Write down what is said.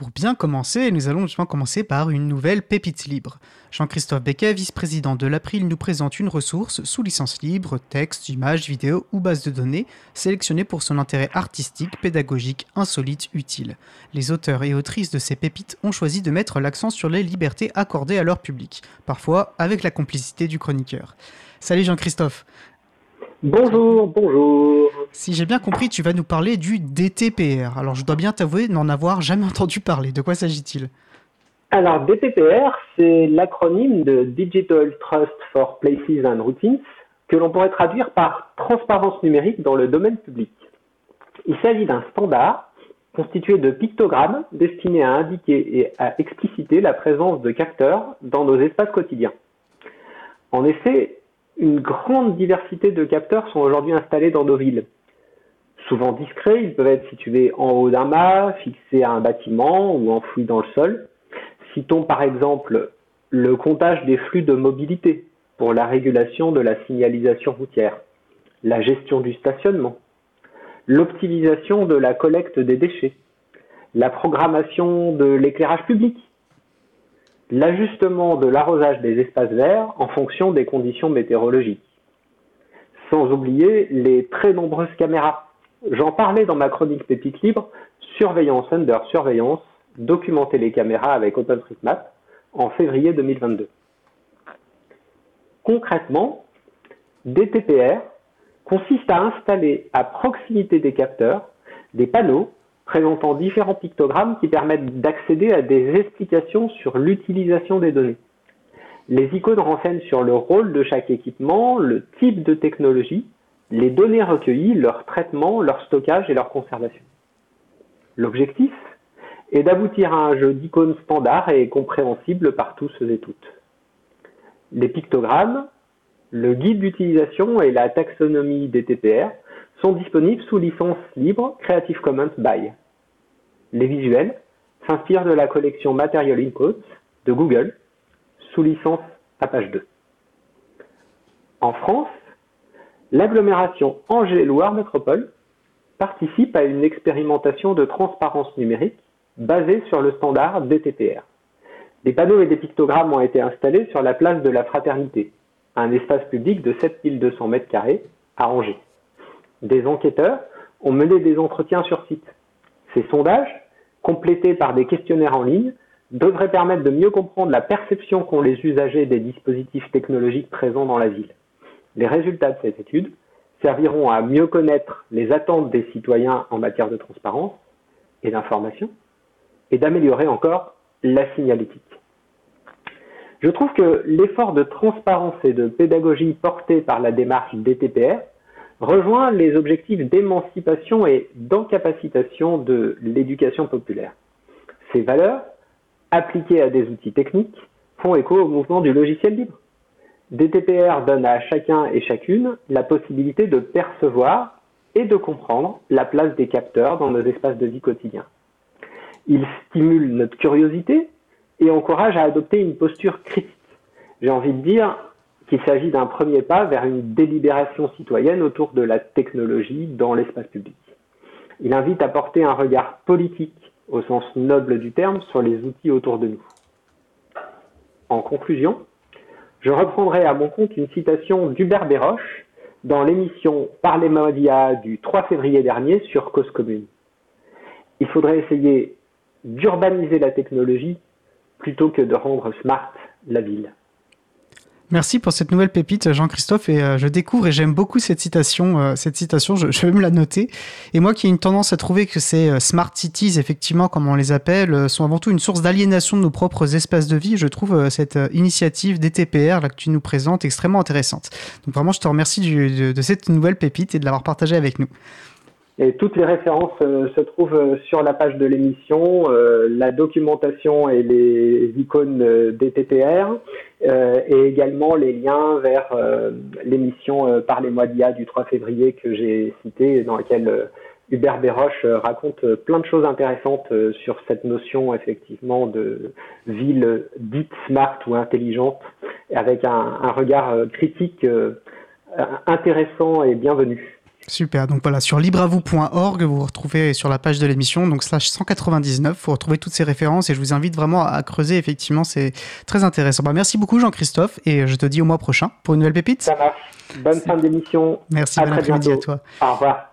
pour bien commencer, nous allons justement commencer par une nouvelle pépite libre. Jean-Christophe Becquet, vice-président de l'April, nous présente une ressource sous licence libre, texte, images, vidéos ou base de données, sélectionnée pour son intérêt artistique, pédagogique, insolite, utile. Les auteurs et autrices de ces pépites ont choisi de mettre l'accent sur les libertés accordées à leur public, parfois avec la complicité du chroniqueur. Salut Jean-Christophe Bonjour, bonjour. Si j'ai bien compris, tu vas nous parler du DTPR. Alors je dois bien t'avouer n'en avoir jamais entendu parler. De quoi s'agit-il? Alors DTPR, c'est l'acronyme de Digital Trust for Places and Routines, que l'on pourrait traduire par transparence numérique dans le domaine public. Il s'agit d'un standard constitué de pictogrammes destinés à indiquer et à expliciter la présence de capteurs dans nos espaces quotidiens. En effet, une grande diversité de capteurs sont aujourd'hui installés dans nos villes. Souvent discrets, ils peuvent être situés en haut d'un mât, fixés à un bâtiment ou enfouis dans le sol. Citons par exemple le comptage des flux de mobilité pour la régulation de la signalisation routière, la gestion du stationnement, l'optimisation de la collecte des déchets, la programmation de l'éclairage public, l'ajustement de l'arrosage des espaces verts en fonction des conditions météorologiques. Sans oublier les très nombreuses caméras. J'en parlais dans ma chronique Pépite Libre, Surveillance Under Surveillance, documenter les caméras avec OpenStreetMap en février 2022. Concrètement, DTPR consiste à installer à proximité des capteurs des panneaux présentant différents pictogrammes qui permettent d'accéder à des explications sur l'utilisation des données. Les icônes renseignent sur le rôle de chaque équipement, le type de technologie, les données recueillies, leur traitement, leur stockage et leur conservation. L'objectif est d'aboutir à un jeu d'icônes standard et compréhensible par tous et toutes. Les pictogrammes, le guide d'utilisation et la taxonomie des TPR sont disponibles sous licence libre Creative Commons by. Les visuels s'inspirent de la collection Material Inputs de Google, sous licence à page 2. En France, l'agglomération Angers-Loire Métropole participe à une expérimentation de transparence numérique basée sur le standard DTPR. Des panneaux et des pictogrammes ont été installés sur la place de la Fraternité, un espace public de 7200 m2 à Angers. Des enquêteurs ont mené des entretiens sur site. Ces sondages, complétés par des questionnaires en ligne, devraient permettre de mieux comprendre la perception qu'ont les usagers des dispositifs technologiques présents dans la ville. Les résultats de cette étude serviront à mieux connaître les attentes des citoyens en matière de transparence et d'information et d'améliorer encore la signalétique. Je trouve que l'effort de transparence et de pédagogie porté par la démarche DTPR rejoint les objectifs d'émancipation et d'encapacitation de l'éducation populaire. Ces valeurs, appliquées à des outils techniques, font écho au mouvement du logiciel libre. DTPR donne à chacun et chacune la possibilité de percevoir et de comprendre la place des capteurs dans nos espaces de vie quotidiens. Il stimule notre curiosité et encourage à adopter une posture critique. J'ai envie de dire, qu'il s'agit d'un premier pas vers une délibération citoyenne autour de la technologie dans l'espace public. Il invite à porter un regard politique au sens noble du terme sur les outils autour de nous. En conclusion, je reprendrai à mon compte une citation d'Hubert Béroche dans l'émission Par les médias du 3 février dernier sur Cause Commune. Il faudrait essayer d'urbaniser la technologie plutôt que de rendre smart la ville. Merci pour cette nouvelle pépite, Jean-Christophe. Et euh, je découvre et j'aime beaucoup cette citation. Euh, cette citation, je, vais me la noter. Et moi, qui ai une tendance à trouver que ces euh, smart cities, effectivement, comme on les appelle, sont avant tout une source d'aliénation de nos propres espaces de vie. Je trouve cette initiative DTPR là que tu nous présentes extrêmement intéressante. Donc vraiment, je te remercie de, de cette nouvelle pépite et de l'avoir partagée avec nous. Et toutes les références se trouvent sur la page de l'émission, la documentation et les icônes des TPR, et également les liens vers l'émission Par les mois d'IA du 3 février que j'ai citée, dans laquelle Hubert Béroche raconte plein de choses intéressantes sur cette notion effectivement de ville dite smart ou intelligente, avec un, un regard critique intéressant et bienvenu. Super, donc voilà, sur libreavou.org, vous vous retrouvez sur la page de l'émission, donc slash 199, vous retrouvez toutes ces références et je vous invite vraiment à creuser, effectivement, c'est très intéressant. Bah, merci beaucoup Jean-Christophe et je te dis au mois prochain pour une nouvelle pépite. Ça marche. Bonne fin d'émission. Merci, à bon après-midi à toi. Au revoir.